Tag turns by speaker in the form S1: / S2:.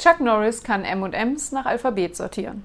S1: Chuck Norris kann M&Ms nach Alphabet sortieren.